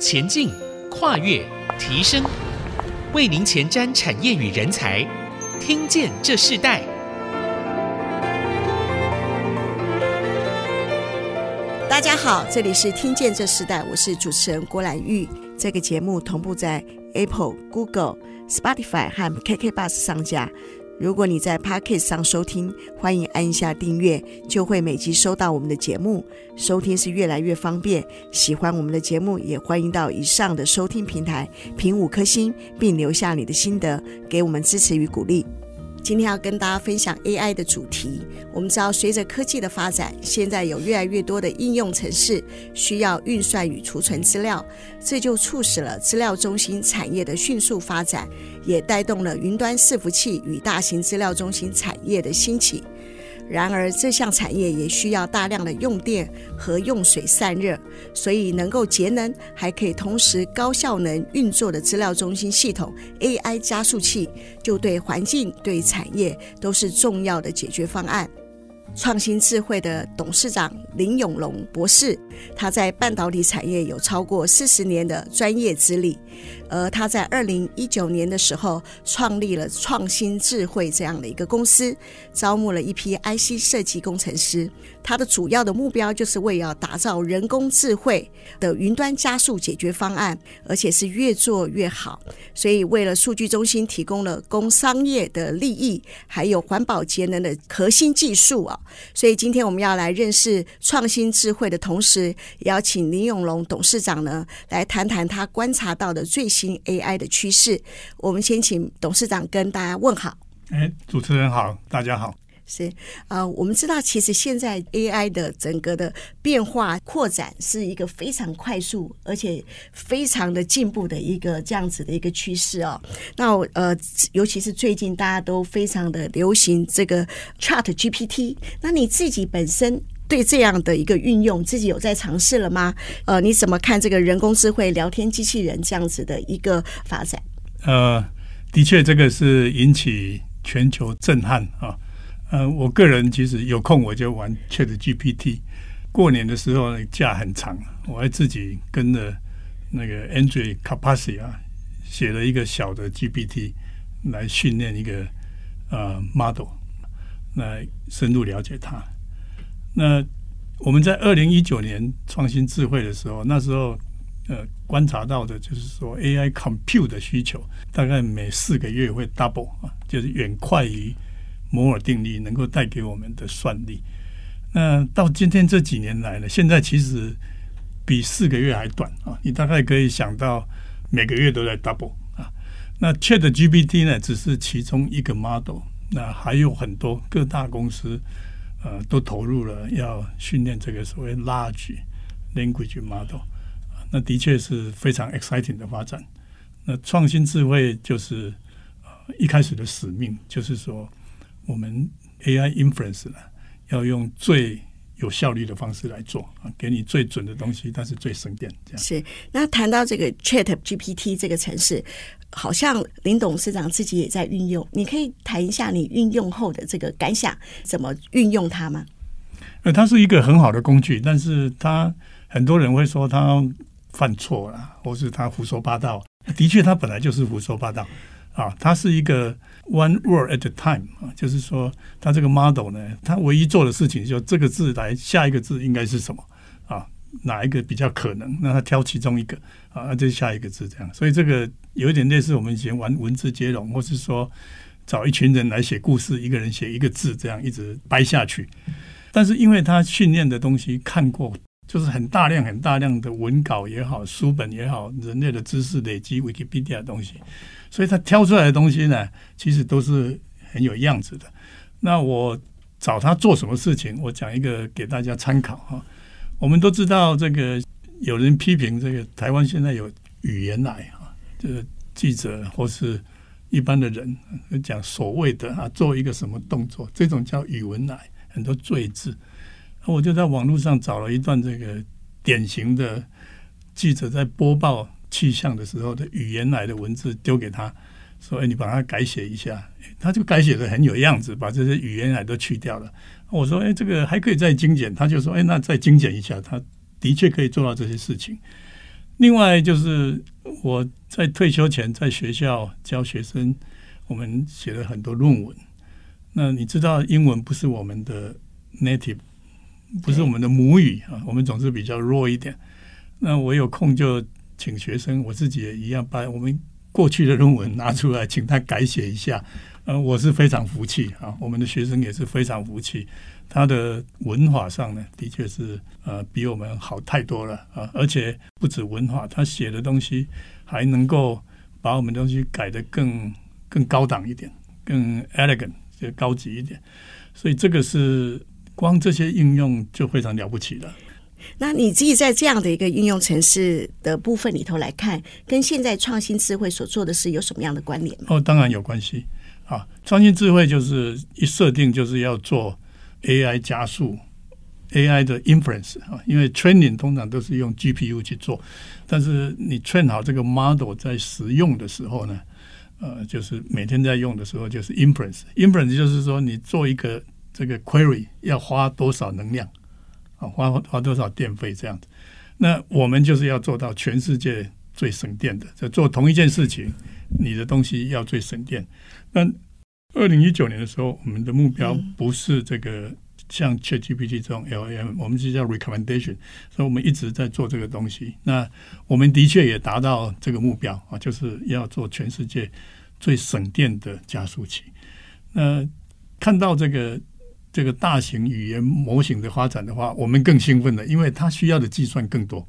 前进、跨越、提升，为您前瞻产业与人才。听见这世代。大家好，这里是听见这世代，我是主持人郭兰玉。这个节目同步在 Apple、Google、Spotify 和 KK Bus 上架。如果你在 Podcast 上收听，欢迎按一下订阅，就会每集收到我们的节目。收听是越来越方便。喜欢我们的节目，也欢迎到以上的收听平台评五颗星，并留下你的心得，给我们支持与鼓励。今天要跟大家分享 AI 的主题。我们知道，随着科技的发展，现在有越来越多的应用程式需要运算与储存资料，这就促使了资料中心产业的迅速发展，也带动了云端伺服器与大型资料中心产业的兴起。然而，这项产业也需要大量的用电和用水散热，所以能够节能还可以同时高效能运作的资料中心系统 AI 加速器，就对环境、对产业都是重要的解决方案。创新智慧的董事长林永龙博士，他在半导体产业有超过四十年的专业资历。而他在二零一九年的时候创立了创新智慧这样的一个公司，招募了一批 IC 设计工程师。它的主要的目标就是为要打造人工智慧的云端加速解决方案，而且是越做越好。所以，为了数据中心提供了工商业的利益，还有环保节能的核心技术啊。所以，今天我们要来认识创新智慧的同时，也要请林永龙董事长呢来谈谈他观察到的最。新 AI 的趋势，我们先请董事长跟大家问好。哎，主持人好，大家好。是啊、我们知道，其实现在 AI 的整个的变化扩展是一个非常快速，而且非常的进步的一个这样子的一个趋势哦。那呃，尤其是最近大家都非常的流行这个 Chat GPT，那你自己本身？对这样的一个运用，自己有在尝试了吗？呃，你怎么看这个人工智慧聊天机器人这样子的一个发展？呃，的确，这个是引起全球震撼啊。呃，我个人其实有空我就玩 ChatGPT。过年的时候假很长，我还自己跟着那个 Andrej Karpathy 啊写了一个小的 GPT 来训练一个呃 model，来深入了解它。那我们在二零一九年创新智慧的时候，那时候呃观察到的就是说 AI compute 的需求大概每四个月会 double 啊，就是远快于摩尔定律能够带给我们的算力。那到今天这几年来呢，现在其实比四个月还短啊，你大概可以想到每个月都在 double 啊。那 ChatGPT 呢，只是其中一个 model，那还有很多各大公司。呃，都投入了要训练这个所谓 large language model，那的确是非常 exciting 的发展。那创新智慧就是呃一开始的使命，就是说我们 AI inference 呢要用最有效率的方式来做啊，给你最准的东西，但是最省电。这样是。那谈到这个 Chat GPT 这个城市。好像林董事长自己也在运用，你可以谈一下你运用后的这个感想，怎么运用它吗？呃，它是一个很好的工具，但是它很多人会说它犯错了，或是它胡说八道。的确，它本来就是胡说八道啊。它是一个 one word at a time 啊，就是说它这个 model 呢，它唯一做的事情就这个字来下一个字应该是什么啊？哪一个比较可能？那他挑其中一个啊，那就下一个字这样。所以这个。有一点类似我们以前玩文字接龙，或是说找一群人来写故事，一个人写一个字，这样一直掰下去。但是因为他训练的东西看过，就是很大量、很大量的文稿也好、书本也好、人类的知识累积、Wikipedia 的东西，所以他挑出来的东西呢，其实都是很有样子的。那我找他做什么事情？我讲一个给大家参考哈。我们都知道，这个有人批评这个台湾现在有语言癌。就是记者或是一般的人讲所谓的啊，做一个什么动作，这种叫语文癌，很多赘字。我就在网络上找了一段这个典型的记者在播报气象的时候的语言来的文字，丢给他说：“哎，你把它改写一下。”他就改写的很有样子，把这些语言来都去掉了。我说：“哎，这个还可以再精简。”他就说：“哎，那再精简一下。”他的确可以做到这些事情。另外就是我在退休前在学校教学生，我们写了很多论文。那你知道英文不是我们的 native，不是我们的母语啊，我们总是比较弱一点。那我有空就请学生，我自己也一样把我们过去的论文拿出来，请他改写一下。呃，我是非常服气啊，我们的学生也是非常服气。他的文法上呢，的确是呃比我们好太多了啊，而且不止文法，他写的东西还能够把我们东西改得更更高档一点，更 elegant。就高级一点，所以这个是光这些应用就非常了不起了。那你自己在这样的一个应用城市的部分里头来看，跟现在创新智慧所做的事有什么样的关联吗？哦，当然有关系啊！创新智慧就是一设定就是要做 AI 加速 AI 的 inference 啊，因为 training 通常都是用 GPU 去做，但是你 train 好这个 model 在使用的时候呢？呃，就是每天在用的时候，就是 inference，inference 就是说你做一个这个 query 要花多少能量啊，花花多少电费这样子。那我们就是要做到全世界最省电的，在做同一件事情，你的东西要最省电。那二零一九年的时候，我们的目标不是这个像 ChatGPT 这种 LLM，我们是叫 recommendation，所以我们一直在做这个东西。那我们的确也达到这个目标啊，就是要做全世界。最省电的加速器。那看到这个这个大型语言模型的发展的话，我们更兴奋了，因为它需要的计算更多，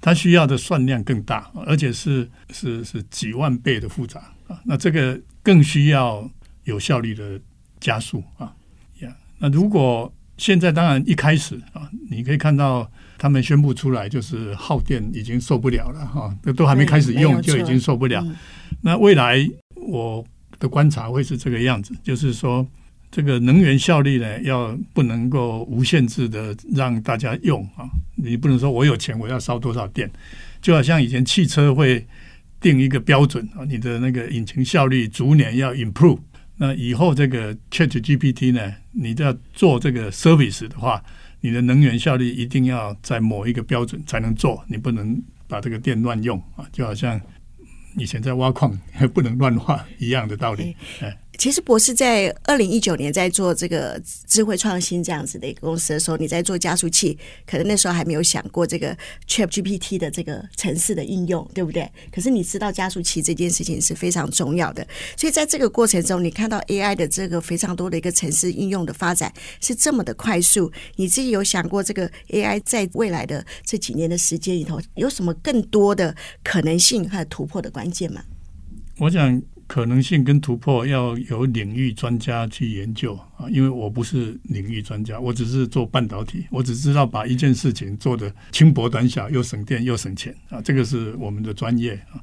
它需要的算量更大，而且是是是几万倍的复杂啊。那这个更需要有效率的加速啊呀。那如果现在当然一开始啊，你可以看到他们宣布出来就是耗电已经受不了了哈，都还没开始用就已经受不了。那未来。我的观察会是这个样子，就是说，这个能源效率呢，要不能够无限制的让大家用啊，你不能说我有钱我要烧多少电，就好像以前汽车会定一个标准啊，你的那个引擎效率逐年要 improve，那以后这个 ChatGPT 呢，你要做这个 service 的话，你的能源效率一定要在某一个标准才能做，你不能把这个电乱用啊，就好像。以前在挖矿 不能乱挖一样的道理。哎，其实博士在二零一九年在做这个智慧创新这样子的一个公司的时候，你在做加速器，可能那时候还没有想过这个 ChatGPT 的这个城市的应用，对不对？可是你知道加速器这件事情是非常重要的，所以在这个过程中，你看到 AI 的这个非常多的一个城市应用的发展是这么的快速，你自己有想过这个 AI 在未来的这几年的时间里头有什么更多的可能性和突破的关键吗？我想可能性跟突破要由领域专家去研究啊，因为我不是领域专家，我只是做半导体，我只知道把一件事情做得轻薄短小，又省电又省钱啊，这个是我们的专业啊。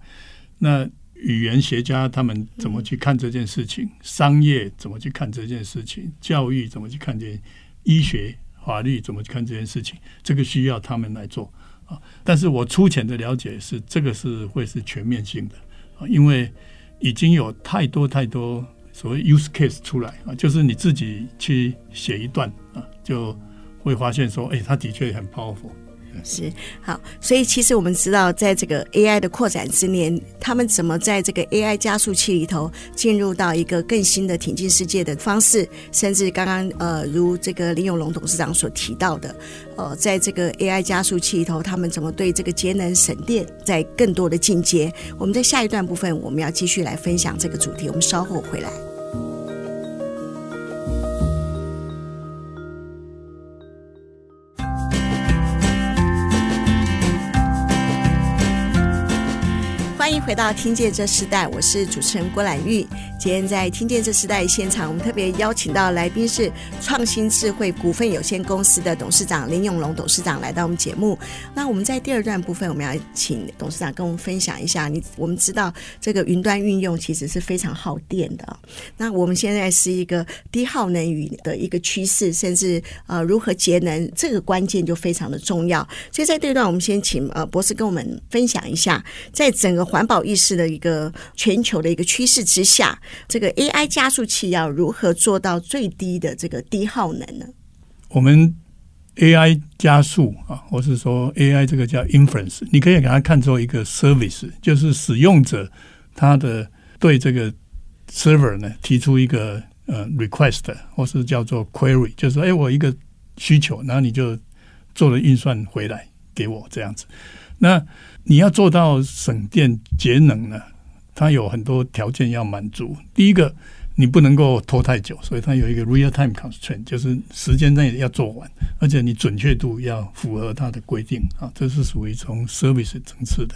那语言学家他们怎么去看这件事情？商业怎么去看这件事情？教育怎么去看这？医学、法律怎么去看这件事情？这个需要他们来做啊。但是我粗浅的了解是，这个是会是全面性的啊，因为已经有太多太多所谓 use case 出来啊，就是你自己去写一段啊，就会发现说，哎，它的确很 powerful。是好，所以其实我们知道，在这个 AI 的扩展之年，他们怎么在这个 AI 加速器里头进入到一个更新的挺进世界的方式，甚至刚刚呃，如这个林永龙董事长所提到的，呃，在这个 AI 加速器里头，他们怎么对这个节能省电在更多的进阶？我们在下一段部分，我们要继续来分享这个主题，我们稍后回来。回到《听见这时代》，我是主持人郭兰玉。今天在《听见这时代》现场，我们特别邀请到来宾是创新智慧股份有限公司的董事长林永龙董事长来到我们节目。那我们在第二段部分，我们要请董事长跟我们分享一下。你我们知道这个云端运用其实是非常耗电的。那我们现在是一个低耗能与的一个趋势，甚至呃如何节能，这个关键就非常的重要。所以在这一段，我们先请呃博士跟我们分享一下，在整个环保意识的一个全球的一个趋势之下，这个 AI 加速器要如何做到最低的这个低耗能呢？我们 AI 加速啊，或是说 AI 这个叫 inference，你可以给它看作一个 service，就是使用者他的对这个 server 呢提出一个呃 request，或是叫做 query，就是说，哎，我一个需求，然后你就做了运算回来给我这样子。那你要做到省电节能呢，它有很多条件要满足。第一个，你不能够拖太久，所以它有一个 real time constraint，就是时间内要做完，而且你准确度要符合它的规定啊。这是属于从 service 层次的。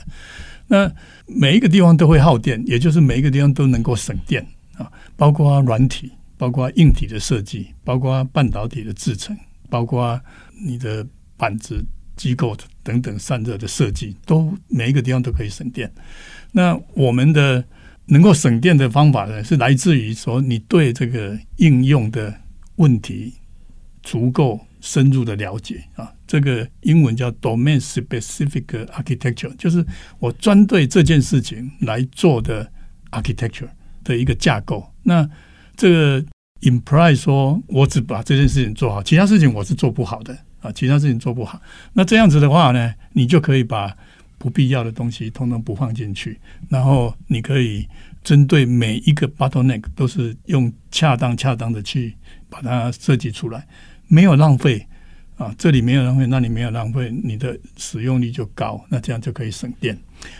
那每一个地方都会耗电，也就是每一个地方都能够省电啊，包括软体，包括硬体的设计，包括半导体的制成，包括你的板子机构等等散热的设计，都每一个地方都可以省电。那我们的能够省电的方法呢，是来自于说你对这个应用的问题足够深入的了解啊。这个英文叫 domain specific architecture，就是我专对这件事情来做的 architecture 的一个架构。那这个 imply 说我只把这件事情做好，其他事情我是做不好的啊，其他事情做不好。那这样子的话呢，你就可以把不必要的东西通通不放进去，然后你可以针对每一个 bottleneck 都是用恰当恰当的去把它设计出来，没有浪费啊，这里没有浪费，那里没有浪费，你的使用率就高，那这样就可以省电。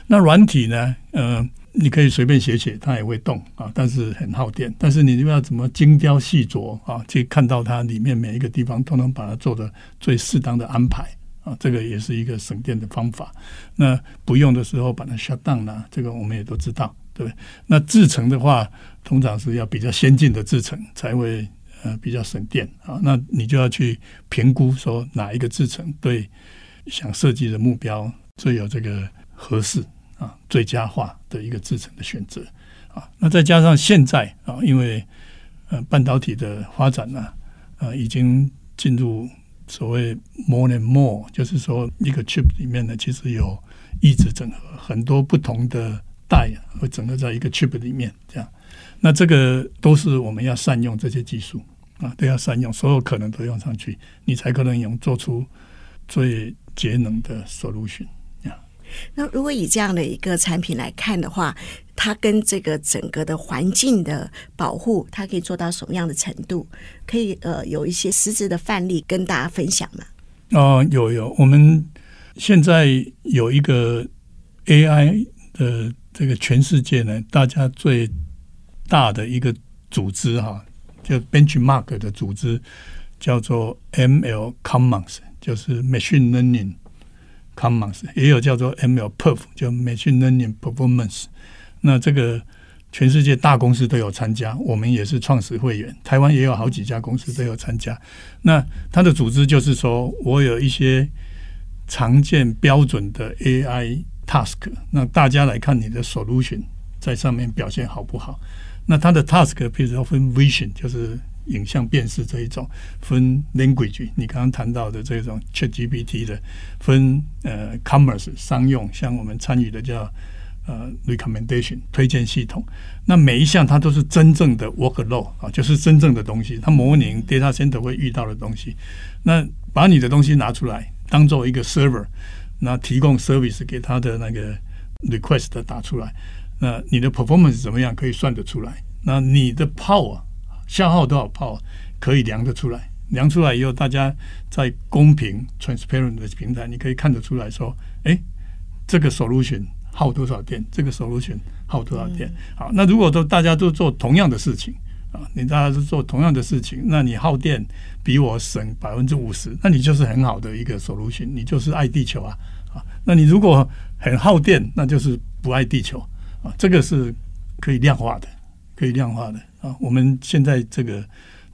那软体呢？呃，你可以随便写写，它也会动啊，但是很耗电。但是你又要怎么精雕细琢啊，去看到它里面每一个地方，都能把它做的最适当的安排。啊，这个也是一个省电的方法。那不用的时候把它 shut down 了，这个我们也都知道，对不对？那制成的话，通常是要比较先进的制成才会呃比较省电啊。那你就要去评估说哪一个制成对想设计的目标最有这个合适啊，最佳化的一个制程的选择啊。那再加上现在啊，因为呃半导体的发展呢，呃已经进入。所谓 more and more，就是说一个 chip 里面呢，其实有异质整合，很多不同的带会整合在一个 chip 里面，这样。那这个都是我们要善用这些技术啊，都要善用，所有可能都用上去，你才可能用做出最节能的 solution。那如果以这样的一个产品来看的话，它跟这个整个的环境的保护，它可以做到什么样的程度？可以呃有一些实质的范例跟大家分享吗？哦、有有，我们现在有一个 AI 的这个全世界呢，大家最大的一个组织哈，就 Benchmark 的组织叫做 ML Commons，就是 Machine Learning。Commons 也有叫做 MLPerf，叫 Machine Learning Performance。那这个全世界大公司都有参加，我们也是创始会员。台湾也有好几家公司都有参加。那它的组织就是说，我有一些常见标准的 AI task，那大家来看你的 solution 在上面表现好不好？那它的 task 比如说分 vision，就是。影像辨识这一种分 language，你刚刚谈到的这种 ChatGPT 的分呃 commerce 商用，像我们参与的叫呃 recommendation 推荐系统，那每一项它都是真正的 workload 啊，就是真正的东西，它模拟 data center 会遇到的东西。那把你的东西拿出来当做一个 server，那提供 service 给他的那个 request 打出来，那你的 performance 怎么样可以算得出来？那你的 power 消耗多少泡可以量得出来，量出来以后，大家在公平 transparent 的平台，你可以看得出来说，哎，这个 solution 耗多少电，这个 solution 耗多少电。好，那如果都大家都做同样的事情啊，你大家都做同样的事情，那你耗电比我省百分之五十，那你就是很好的一个 solution，你就是爱地球啊啊。那你如果很耗电，那就是不爱地球啊。这个是可以量化的，可以量化的。啊，我们现在这个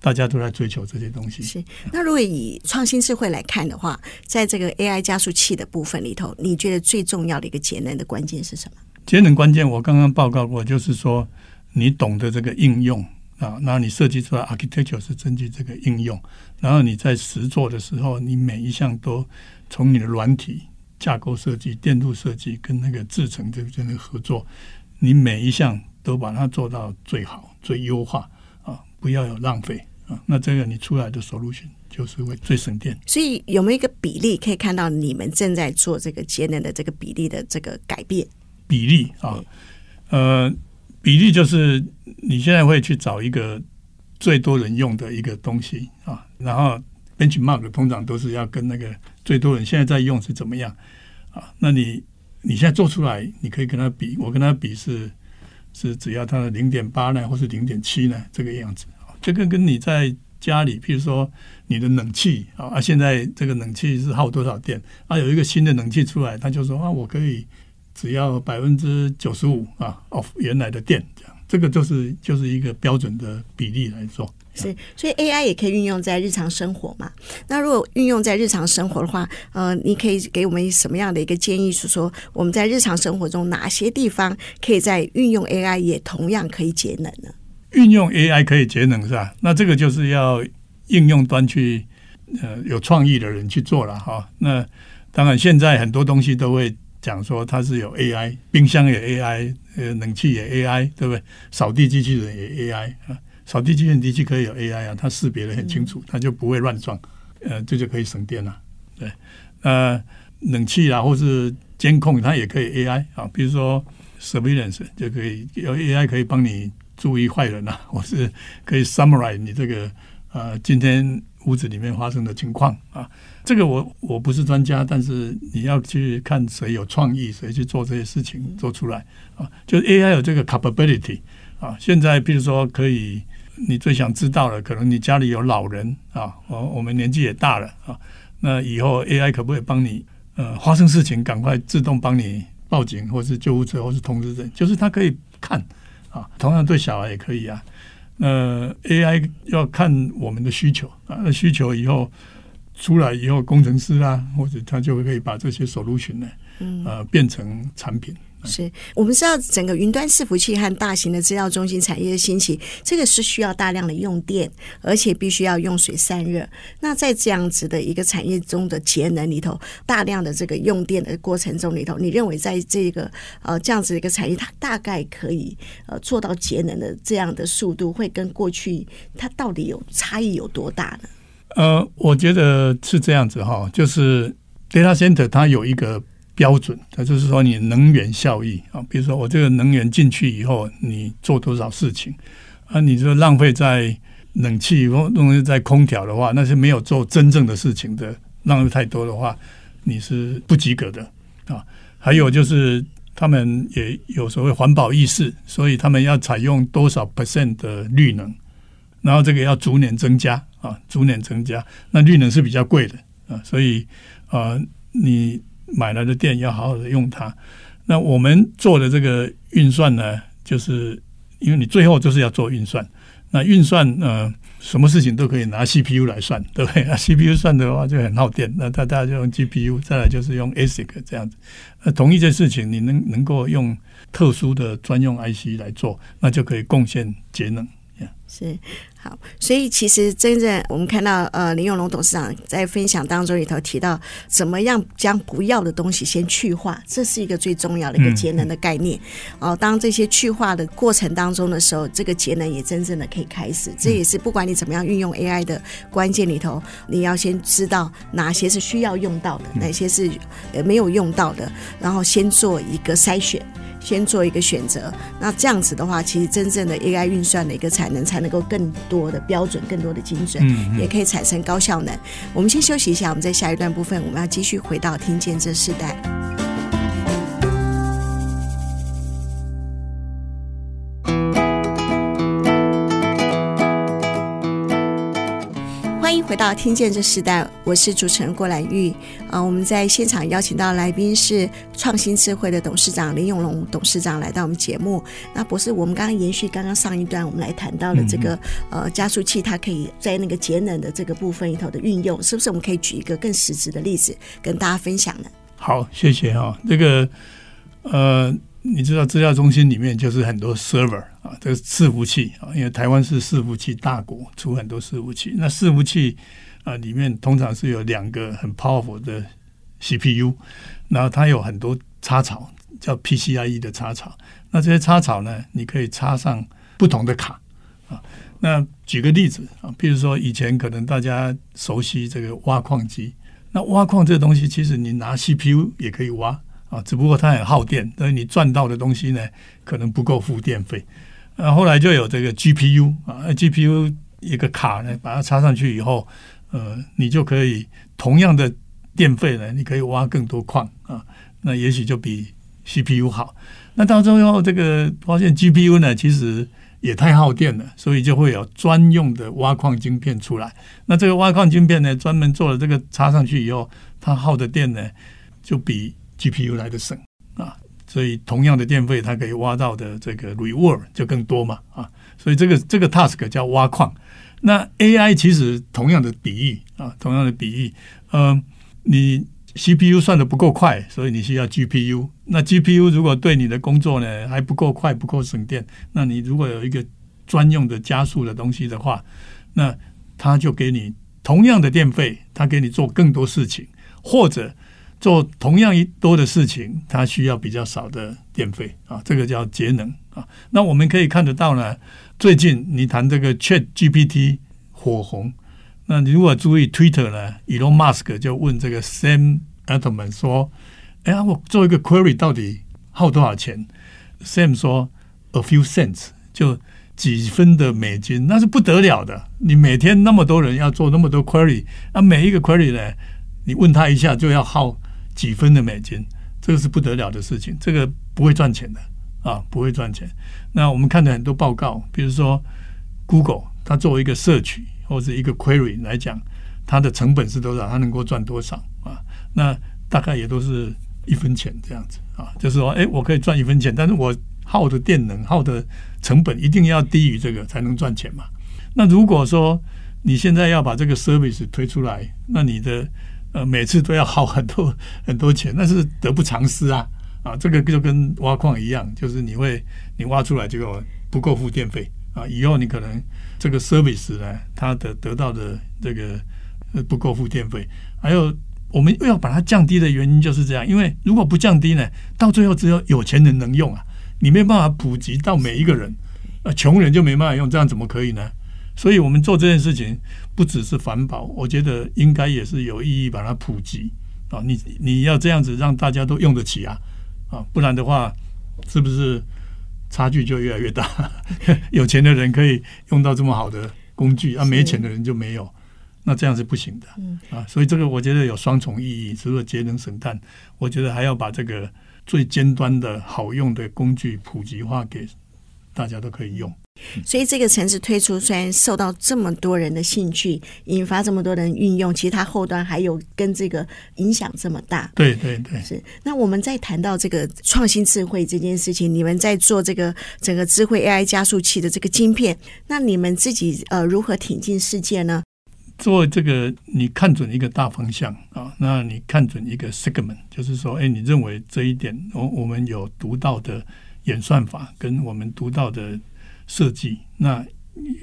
大家都在追求这些东西。是，那如果以创新智慧来看的话，在这个 AI 加速器的部分里头，你觉得最重要的一个节能的关键是什么？节能关键，我刚刚报告过，就是说你懂得这个应用啊，那你设计出来 architecture 是根据这个应用，然后你在实做的时候，你每一项都从你的软体架构设计、电路设计跟那个制程这边的合作，你每一项。都把它做到最好、最优化啊！不要有浪费啊！那这个你出来的 solution 就是会最省电。所以有没有一个比例可以看到你们正在做这个节能的这个比例的这个改变？比例啊，呃，比例就是你现在会去找一个最多人用的一个东西啊，然后 benchmark 通常都是要跟那个最多人现在在用是怎么样啊？那你你现在做出来，你可以跟他比，我跟他比是是只要它的零点八呢，或是零点七呢，这个样子，这个跟你在家里，譬如说你的冷气啊，现在这个冷气是耗多少电啊？有一个新的冷气出来，他就说啊，我可以。只要百分之九十五啊，of 原来的电，这样这个就是就是一个标准的比例来做。是，所以 AI 也可以运用在日常生活嘛。那如果运用在日常生活的话，呃，你可以给我们什么样的一个建议？是说我们在日常生活中哪些地方可以在运用 AI 也同样可以节能呢？运用 AI 可以节能是吧？那这个就是要应用端去呃有创意的人去做了哈。那当然现在很多东西都会。讲说它是有 AI，冰箱也 AI，呃，冷气也 AI，对不对？扫地机器人也 AI 啊，扫地机器人的确可以有 AI 啊，它识别的很清楚，它就不会乱撞，呃，这就可以省电了。对，呃，冷气啊，或是监控，它也可以 AI 啊，比如说 surveillance 就可以有 AI 可以帮你注意坏人啊，或是可以 summarize 你这个呃今天屋子里面发生的情况啊。这个我我不是专家，但是你要去看谁有创意，谁去做这些事情做出来啊。就是 AI 有这个 capability 啊。现在比如说可以，你最想知道的，可能你家里有老人啊，我我们年纪也大了啊。那以后 AI 可不可以帮你呃发生事情，赶快自动帮你报警，或是救护车，或是通知人，就是它可以看啊。同样对小孩也可以啊。呃，AI 要看我们的需求啊，那需求以后。出来以后，工程师啊，或者他就可以把这些 solution 呢，呃，变成产品。是我们知道，整个云端伺服器和大型的资料中心产业的兴起，这个是需要大量的用电，而且必须要用水散热。那在这样子的一个产业中的节能里头，大量的这个用电的过程中里头，你认为在这个呃这样子的一个产业，它大概可以呃做到节能的这样的速度，会跟过去它到底有差异有多大呢？呃，我觉得是这样子哈，就是 data center 它有一个标准，它就是说你能源效益啊，比如说我这个能源进去以后，你做多少事情啊？你说浪费在冷气或东西在空调的话，那是没有做真正的事情的，浪费太多的话，你是不及格的啊。还有就是他们也有所谓环保意识，所以他们要采用多少 percent 的绿能，然后这个要逐年增加。啊，逐年增加，那绿能是比较贵的啊，所以啊，你买来的电要好好的用它。那我们做的这个运算呢，就是因为你最后就是要做运算，那运算呃，什么事情都可以拿 CPU 来算，对不对？那 CPU 算的话就很耗电，那大家就用 GPU，再来就是用 ASIC 这样子。那同一件事情，你能能够用特殊的专用 IC 来做，那就可以贡献节能。是好，所以其实真正我们看到，呃，林永龙董事长在分享当中里头提到，怎么样将不要的东西先去化，这是一个最重要的一个节能的概念。哦、嗯，当这些去化的过程当中的时候，这个节能也真正的可以开始。这也是不管你怎么样运用 AI 的关键里头，你要先知道哪些是需要用到的，哪些是呃没有用到的，然后先做一个筛选。先做一个选择，那这样子的话，其实真正的 AI 运算的一个产能才能够更多的标准、更多的精准，也可以产生高效能。我们先休息一下，我们在下一段部分，我们要继续回到听见这世代。到听见这时代，我是主持人郭兰玉啊。我们在现场邀请到来宾是创新智慧的董事长林永龙董事长来到我们节目。那博士，我们刚刚延续刚刚上一段，我们来谈到了这个呃加速器，它可以在那个节能的这个部分里头的运用，是不是？我们可以举一个更实质的例子跟大家分享呢？好，谢谢哈。这个呃。你知道资料中心里面就是很多 server 这个伺服器啊，因为台湾是伺服器大国，出很多伺服器。那伺服器啊里面通常是有两个很 powerful 的 CPU，然后它有很多插槽，叫 PCIe 的插槽。那这些插槽呢，你可以插上不同的卡啊。那举个例子啊，比如说以前可能大家熟悉这个挖矿机，那挖矿这东西其实你拿 CPU 也可以挖啊，只不过它很耗电，所以你赚到的东西呢可能不够付电费。那后来就有这个 GPU 啊，GPU 一个卡呢，把它插上去以后，呃，你就可以同样的电费呢，你可以挖更多矿啊，那也许就比 CPU 好。那到最后这个发现 GPU 呢，其实也太耗电了，所以就会有专用的挖矿晶片出来。那这个挖矿晶片呢，专门做了这个插上去以后，它耗的电呢，就比 GPU 来的省。所以同样的电费，它可以挖到的这个 reward 就更多嘛啊。所以这个这个 task 叫挖矿。那 AI 其实同样的比喻啊，同样的比喻，嗯、你 CPU 算得不够快，所以你需要 GPU。那 GPU 如果对你的工作呢还不够快，不够省电，那你如果有一个专用的加速的东西的话，那它就给你同样的电费，它给你做更多事情，或者做同样一多的事情，它需要比较少的电费啊，这个叫节能啊。那我们可以看得到呢，最近你谈这个 Chat GPT 火红，那你如果注意 Twitter 呢，Elon Musk 就问这个 Sam Altman 说。哎呀，我做一个 query 到底耗多少钱？Sam 说 a few cents，就几分的美金，那是不得了的。你每天那么多人要做那么多 query，那每一个 query 呢，你问他一下就要耗几分的美金，这个是不得了的事情。这个不会赚钱的啊，不会赚钱。那我们看的很多报告，比如说 Google，它作为一个社区或者一个 query 来讲，它的成本是多少？它能够赚多少啊？那大概也都是。一分钱这样子啊，就是说，哎，我可以赚一分钱，但是我耗的电能、耗的成本一定要低于这个才能赚钱嘛。那如果说你现在要把这个 service 推出来，那你的呃每次都要耗很多 很多钱，那是得不偿失啊啊！这个就跟挖矿一样，就是你会你挖出来结果不够付电费啊，以后你可能这个 service 呢，它的得到的这个不够付电费，还有。我们又要把它降低的原因就是这样，因为如果不降低呢，到最后只有有钱人能用啊，你没办法普及到每一个人，呃，穷人就没办法用，这样怎么可以呢？所以我们做这件事情不只是环保，我觉得应该也是有意义把它普及啊。你你要这样子让大家都用得起啊，啊，不然的话是不是差距就越来越大？有钱的人可以用到这么好的工具，啊，没钱的人就没有。那这样是不行的，嗯啊，所以这个我觉得有双重意义，除了节能省碳，我觉得还要把这个最尖端的好用的工具普及化，给大家都可以用。所以这个城市推出，虽然受到这么多人的兴趣，引发这么多人运用，其实它后端还有跟这个影响这么大。对对对，是。那我们在谈到这个创新智慧这件事情，你们在做这个整个智慧 AI 加速器的这个晶片，那你们自己呃如何挺进世界呢？做这个，你看准一个大方向啊，那你看准一个 segment，就是说，哎，你认为这一点，我我们有独到的演算法跟我们独到的设计，那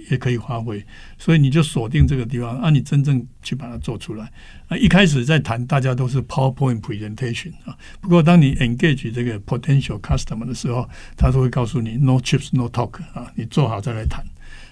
也可以发挥。所以你就锁定这个地方，啊，你真正去把它做出来。啊，一开始在谈，大家都是 PowerPoint presentation 啊。不过当你 engage 这个 potential customer 的时候，他都会告诉你 no chips no talk 啊，你做好再来谈。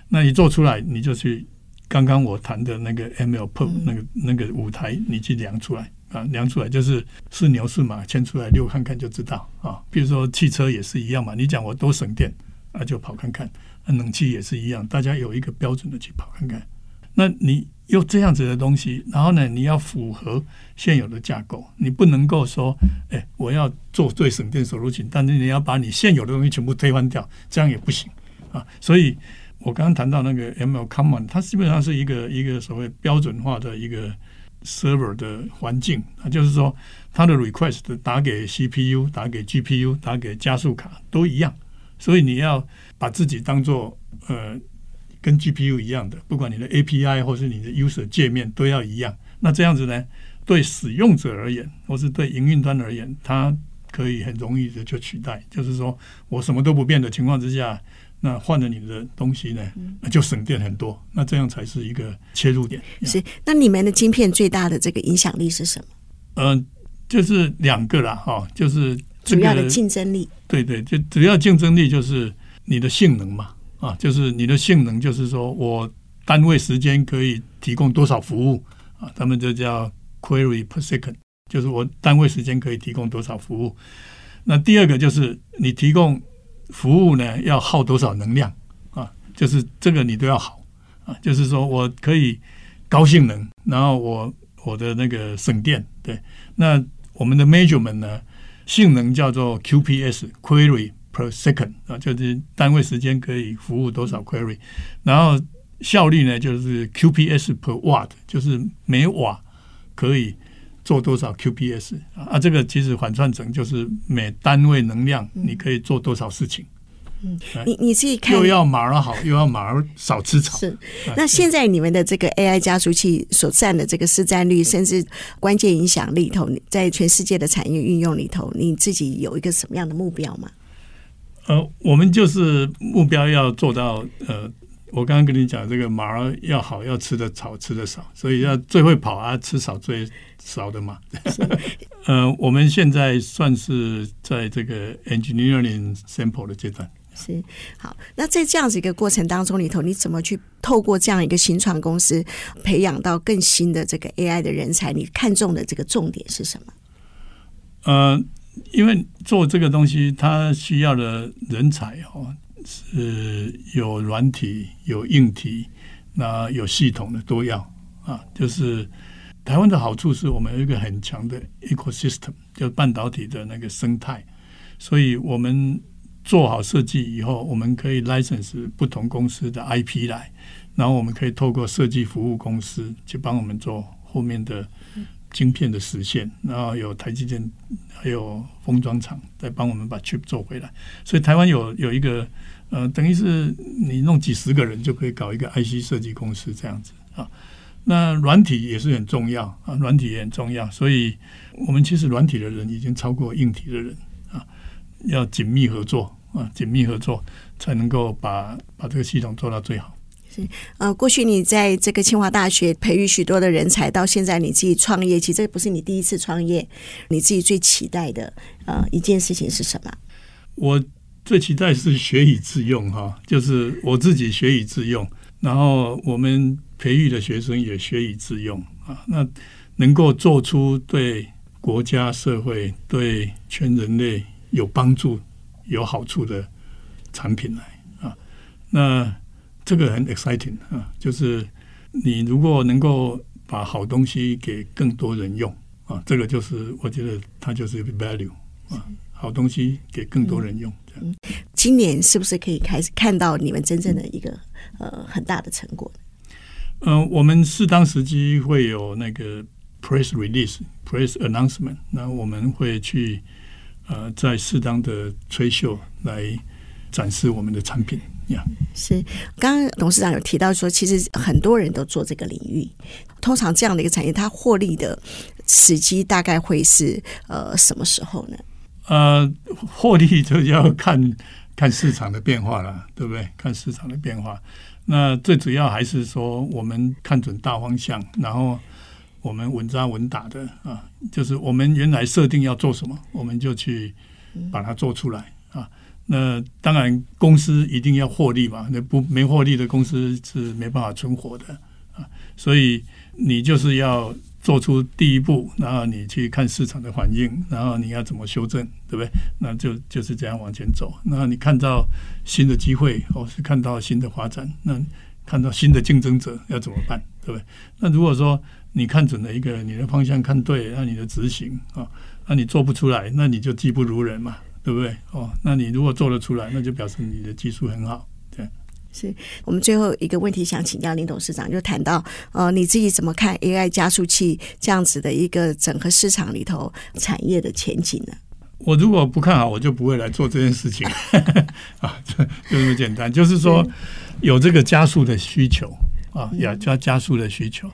那你做出来，你就去。刚刚我谈的那个 MLPerf 那个那个舞台，你去量出来啊，量出来就是是牛是马，牵出来遛看看就知道啊。比如说汽车也是一样嘛，你讲我多省电啊，就跑看看。冷气也是一样，大家有一个标准的去跑看看。那你用这样子的东西，然后呢，你要符合现有的架构，你不能够说，哎，我要做最省电手路径，但是你要把你现有的东西全部推翻掉，这样也不行啊。所以。我刚刚谈到那个 ML Common，它基本上是一个一个所谓标准化的一个 server 的环境啊，就是说它的 request 打给 CPU、打给 GPU、打给加速卡都一样，所以你要把自己当做呃跟 GPU 一样的，不管你的 API 或是你的 user 界面都要一样。那这样子呢，对使用者而言，或是对营运端而言，它可以很容易的就取代，就是说我什么都不变的情况之下。那换了你的东西呢，那就省电很多。那这样才是一个切入点。是，那你们的晶片最大的这个影响力是什么？嗯、呃，就是两个啦，哈，就是、这个、主要的竞争力。对对，就主要竞争力就是你的性能嘛，啊，就是你的性能，就是说我单位时间可以提供多少服务。啊，他们就叫 query per second，就是我单位时间可以提供多少服务。那第二个就是你提供服务呢，要耗多少能量。啊，就是这个你都要好。啊，就是说我可以高性能，然后我我的那个省电，对，那我们的 measurement 呢，性能叫做 QPS query per second 啊，就是单位时间可以服务多少 query，然后效率呢就是 QPS per watt，就是每瓦可以做多少 QPS 啊，这个其实反算成就是每单位能量你可以做多少事情。嗯，你你自己看，又要马儿好，又要马儿少吃草。是，那现在你们的这个 AI 加速器所占的这个市占率，甚至关键影响力头，在全世界的产业运用里头，你自己有一个什么样的目标吗？呃，我们就是目标要做到，呃，我刚刚跟你讲，这个马儿要好，要吃的草吃的少，所以要最会跑啊，吃少最少的嘛。呃，我们现在算是在这个 engineering sample 的阶段。是好，那在这样子一个过程当中里头，你怎么去透过这样一个新创公司培养到更新的这个 AI 的人才？你看中的这个重点是什么？呃，因为做这个东西，它需要的人才哦，是有软体、有硬体，那有系统的都要啊。就是台湾的好处是我们有一个很强的 ecosystem，就是半导体的那个生态，所以我们。做好设计以后，我们可以 license 不同公司的 IP 来，然后我们可以透过设计服务公司去帮我们做后面的晶片的实现，然后有台积电还有封装厂再帮我们把 chip 做回来。所以台湾有有一个呃，等于是你弄几十个人就可以搞一个 IC 设计公司这样子啊。那软体也是很重要啊，软体也很重要。所以我们其实软体的人已经超过硬体的人。要紧密合作啊，紧密合作才能够把把这个系统做到最好。是呃，过去你在这个清华大学培育许多的人才，到现在你自己创业，其实这不是你第一次创业。你自己最期待的呃一件事情是什么？我最期待是学以致用哈，就是我自己学以致用，然后我们培育的学生也学以致用啊，那能够做出对国家、社会、对全人类。有帮助、有好处的产品来啊，那这个很 exciting 啊，就是你如果能够把好东西给更多人用啊，这个就是我觉得它就是 value 啊，好东西给更多人用。嗯，今年是不是可以开始看到你们真正的一个呃很大的成果？嗯、呃，我们适当时机会有那个 press release、press announcement，那我们会去。呃，在适当的吹秀来展示我们的产品呀。是，刚刚董事长有提到说，其实很多人都做这个领域。通常这样的一个产业，它获利的时机大概会是呃什么时候呢？呃，获利就要看 看市场的变化了，对不对？看市场的变化。那最主要还是说，我们看准大方向，然后。我们稳扎稳打的啊，就是我们原来设定要做什么，我们就去把它做出来啊。那当然，公司一定要获利嘛，那不没获利的公司是没办法存活的啊。所以你就是要做出第一步，然后你去看市场的反应，然后你要怎么修正，对不对？那就就是这样往前走。那你看到新的机会，或是看到新的发展，那看到新的竞争者要怎么办，对不对？那如果说你看准了一个，你的方向看对，那你的执行啊，那你做不出来，那你就技不如人嘛，对不对？哦，那你如果做得出来，那就表示你的技术很好。对，是我们最后一个问题想请教林董事长，就谈到呃，你自己怎么看 AI 加速器这样子的一个整个市场里头产业的前景呢？我如果不看好，我就不会来做这件事情 啊，就就这么简单，就是说有这个加速的需求啊，要加加速的需求。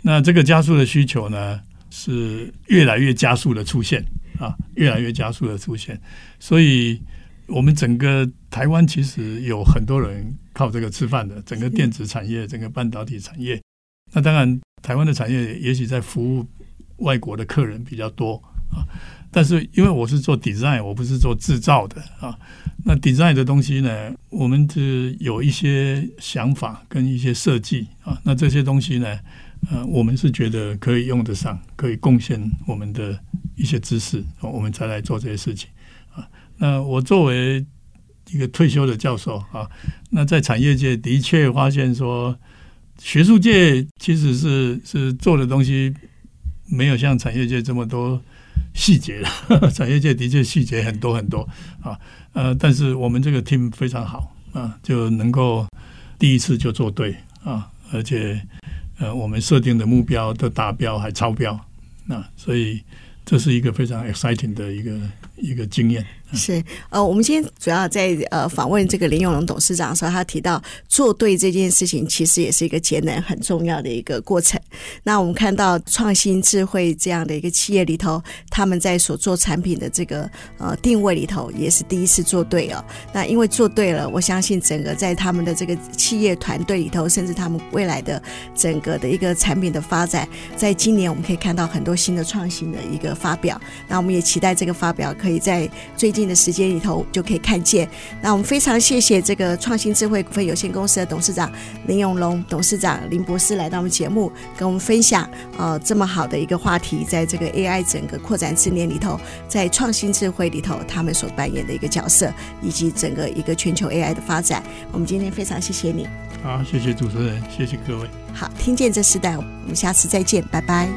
那这个加速的需求呢，是越来越加速的出现啊，越来越加速的出现。所以，我们整个台湾其实有很多人靠这个吃饭的，整个电子产业、整个半导体产业。那当然，台湾的产业也许在服务外国的客人比较多啊。但是因为我是做 design，我不是做制造的啊。那 design 的东西呢，我们是有一些想法跟一些设计啊。那这些东西呢，呃，我们是觉得可以用得上，可以贡献我们的一些知识，我们才来做这些事情啊。那我作为一个退休的教授啊，那在产业界的确发现说，学术界其实是是做的东西没有像产业界这么多细节了。产业界的确细节很多很多啊，呃，但是我们这个 team 非常好啊，就能够第一次就做对啊，而且呃，我们设定的目标都达标还超标，那、啊、所以这是一个非常 exciting 的一个一个经验。是呃，我们今天主要在呃访问这个林永龙董事长的时候，他提到做对这件事情，其实也是一个节能很重要的一个过程。那我们看到创新智慧这样的一个企业里头，他们在所做产品的这个呃定位里头，也是第一次做对哦。那因为做对了，我相信整个在他们的这个企业团队里头，甚至他们未来的整个的一个产品的发展，在今年我们可以看到很多新的创新的一个发表。那我们也期待这个发表可以在最近近的时间里头就可以看见。那我们非常谢谢这个创新智慧股份有限公司的董事长林永龙董事长林博士来到我们节目，跟我们分享呃这么好的一个话题，在这个 AI 整个扩展之年里头，在创新智慧里头他们所扮演的一个角色，以及整个一个全球 AI 的发展。我们今天非常谢谢你。好，谢谢主持人，谢谢各位。好，听见这时代，我们下次再见，拜拜。